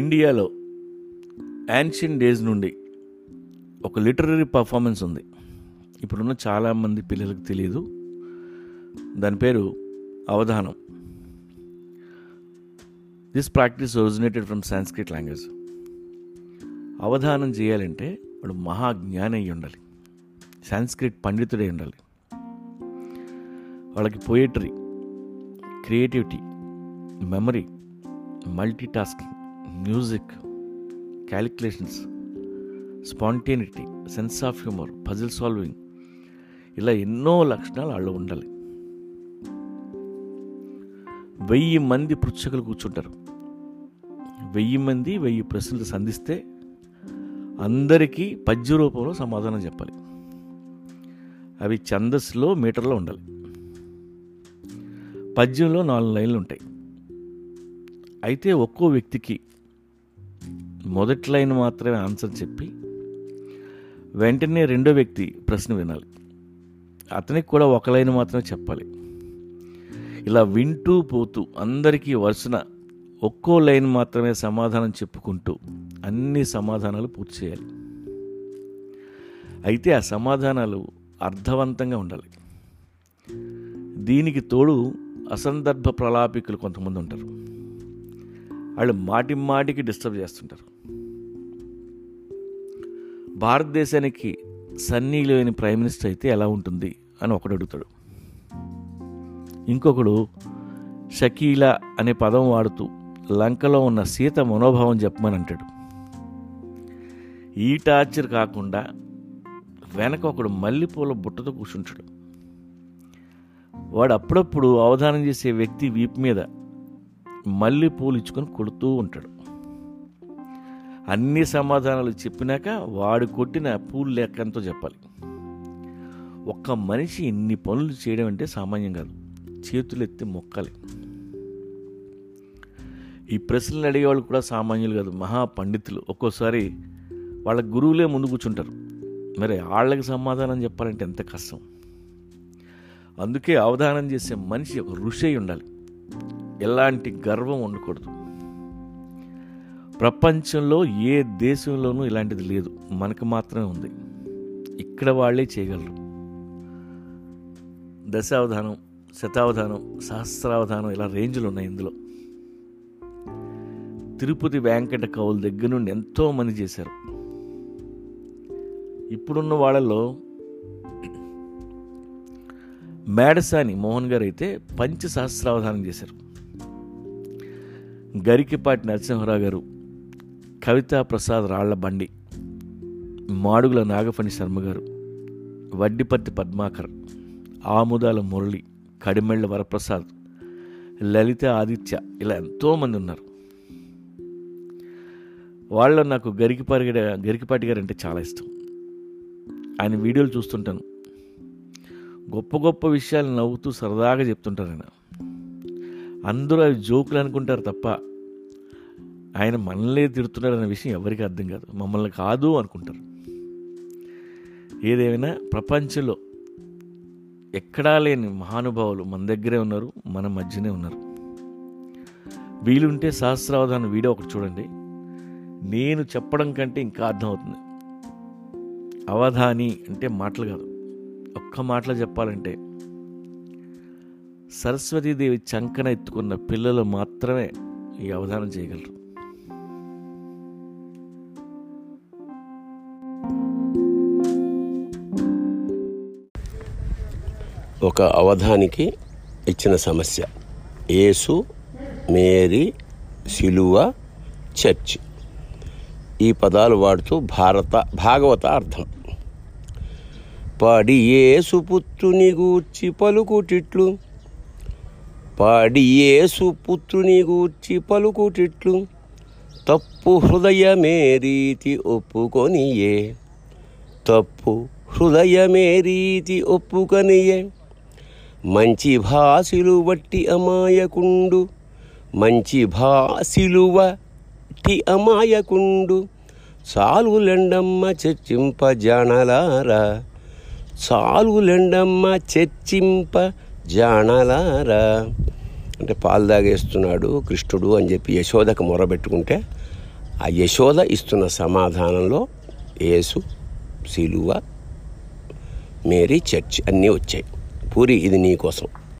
ఇండియాలో ancient days నుండి ఒక లిటరరీ పర్ఫార్మెన్స్ ఉంది. ఇప్పుడున్న చాలామంది పిల్లలకు తెలియదు దాని పేరు Avadhanam. This practice originated from Sanskrit language Avadhanam చేయాలంటే వాడు మహాజ్ఞాని అయి ఉండాలి. సాంస్క్రిట్ పండితుడై ఉండాలి. వాళ్ళకి poetry creativity memory multitasking music calculations spontaneity sense of humour puzzle solving ఇలా ఎన్నో లక్షణాలు వాళ్ళు ఉండాలి. వెయ్యి మంది పృచ్ఛకులు కూర్చుంటారు. వెయ్యి మంది వెయ్యి ప్రశ్నలు సంధిస్తే అందరికీ పద్య రూపంలో సమాధానం చెప్పాలి. అవి ఛందస్సులో మీటర్లో ఉండాలి. పద్యంలో నాలుగు లైన్లు ఉంటాయి. అయితే ఒక్కో వ్యక్తికి మొదటి లైన్ మాత్రమే ఆన్సర్ చెప్పి వెంటనే రెండో వ్యక్తి ప్రశ్న వినాలి. అతనికి కూడా ఒక లైన్ మాత్రమే చెప్పాలి. ఇలా వింటూ పోతూ అందరికీ వరుసన ఒక్కో లైన్ మాత్రమే సమాధానం చెప్పుకుంటూ అన్ని సమాధానాలు పూర్తి చేయాలి. అయితే ఆ సమాధానాలు అర్థవంతంగా ఉండాలి. దీనికి తోడు అసందర్భ ప్రలాపికులు కొంతమంది ఉంటారు. వాళ్ళు మాటి మాటికి డిస్టర్బ్ చేస్తుంటారు. భారతదేశానికి సన్నీ లేని ప్రైమ్ మినిస్టర్ అయితే ఎలా ఉంటుంది అని ఒకడు అడుగుతాడు. ఇంకొకడు షకీల అనే పదం వాడుతూ లంకలో ఉన్న సీత మనోభావం చెప్పమని అంటాడు. ఈ టార్చర్ కాకుండా వెనక ఒకడు మల్లెపూల బుట్టతో కూర్చుంటాడు. వాడు అప్పుడప్పుడు అవధానం చేసే వ్యక్తి వీపు మీద మల్లెపూలు ఇచ్చుకొని కొడుతూ ఉంటాడు. అన్ని సమాధానాలు చెప్పినాక వాడు కొట్టిన పూలు లెక్కంతో చెప్పాలి. ఒక్క మనిషి ఇన్ని పనులు చేయడం అంటే సామాన్యం కాదు. చేతులెత్తి మొక్కాలి. ఈ ప్రశ్నలు అడిగేవాళ్ళు కూడా సామాన్యులు కాదు మహా పండితులు. ఒక్కోసారి వాళ్ళ గురువులే ముందు కూర్చుంటారు. మరి వాళ్ళకి సమాధానం చెప్పాలంటే ఎంత కష్టం? అందుకే అవధానం చేసే మనిషి ఒక ఋషి ఉండాలి. ఎలాంటి గర్వం ఉండకూడదు. ప్రపంచంలో ఏ దేశంలోనూ ఇలాంటిది లేదు. మనకు మాత్రమే ఉంది. ఇక్కడ వాళ్ళే చేయగలరు. దశావధానం శతావధానం సహస్రావధానం ఇలా రేంజ్లు ఉన్నాయి ఇందులో. తిరుపతి వెంకట కవుల దగ్గర నుండి ఎంతో మంది చేశారు. ఇప్పుడున్న వాళ్ళలో మేడసాని మోహన్ గారు అయితే పంచ సహస్రావధానం చేశారు. గరికిపాటి నరసింహరావు గారు కవితా ప్రసాద్ రాళ్ళ బండి మాడుగుల నాగఫణి శర్మ గారు వడ్డిపత్తి పద్మాకర్ ఆముదాల మురళి కడిమెళ్ళ వరప్రసాద్ లలిత ఆదిత్య ఇలా ఎంతోమంది ఉన్నారు. వాళ్ళ నాకు గరికిపాటి గరికిపాటి గారు అంటే చాలా ఇష్టం. ఆయన వీడియోలు చూస్తుంటాను. గొప్ప గొప్ప విషయాలు నవ్వుతూ సరదాగా చెప్తుంటారు ఆయన. అందరూ అవి జోకులు అనుకుంటారు తప్ప ఆయన మనల్నే తిడుతున్నాడు అనే విషయం ఎవరికి అర్థం కాదు. మమ్మల్ని కాదు అనుకుంటారు. ఏదేమైనా ప్రపంచంలో ఎక్కడా లేని మహానుభావులు మన దగ్గరే ఉన్నారు మన మధ్యనే ఉన్నారు. వీలుంటే సహస్రావధాన వీడియో ఒకటి చూడండి. నేను చెప్పడం కంటే ఇంకా అర్థమవుతుంది అవధాని అంటే మాటలు కాదు. ఒక్క మాటలు చెప్పాలంటే సరస్వతీదేవి చంకన ఎత్తుకున్న పిల్లలు మాత్రమే ఈ అవధానం చేయగలరు. ఒక అవధానికి ఇచ్చిన సమస్య. యేసు మేరీ శిలువ చర్చ్. ఈ పదాలు వాడుతూ భారత భాగవత అర్థం. పడి యేసు పుత్రుని గూర్చి పలుకుటిట్లు పాడి యేసు పుత్రుని గూర్చి పలుకుటిట్లు. తప్పు హృదయమే రీతి ఒప్పుకొనియే. తప్పు హృదయమే రీతి ఒప్పుకొనియే. మంచి భాషలు వట్టి అమాయకుండు. మంచి భాషలు వట్టి అమాయకుండు. సాలులెండమ్మ చర్చింప జానలారా. సాలులెండమ్మ చర్చింప జానలారా. అంటే పాలు తాగేస్తున్నాడు కృష్ణుడు అని చెప్పి యశోదకు మొరబెట్టుకుంటే ఆ యశోద ఇస్తున్న సమాధానంలో యేసు శిలువ మేరీ చర్చ్ అన్నీ వచ్చాయి. పూరి ఇది నీకోసం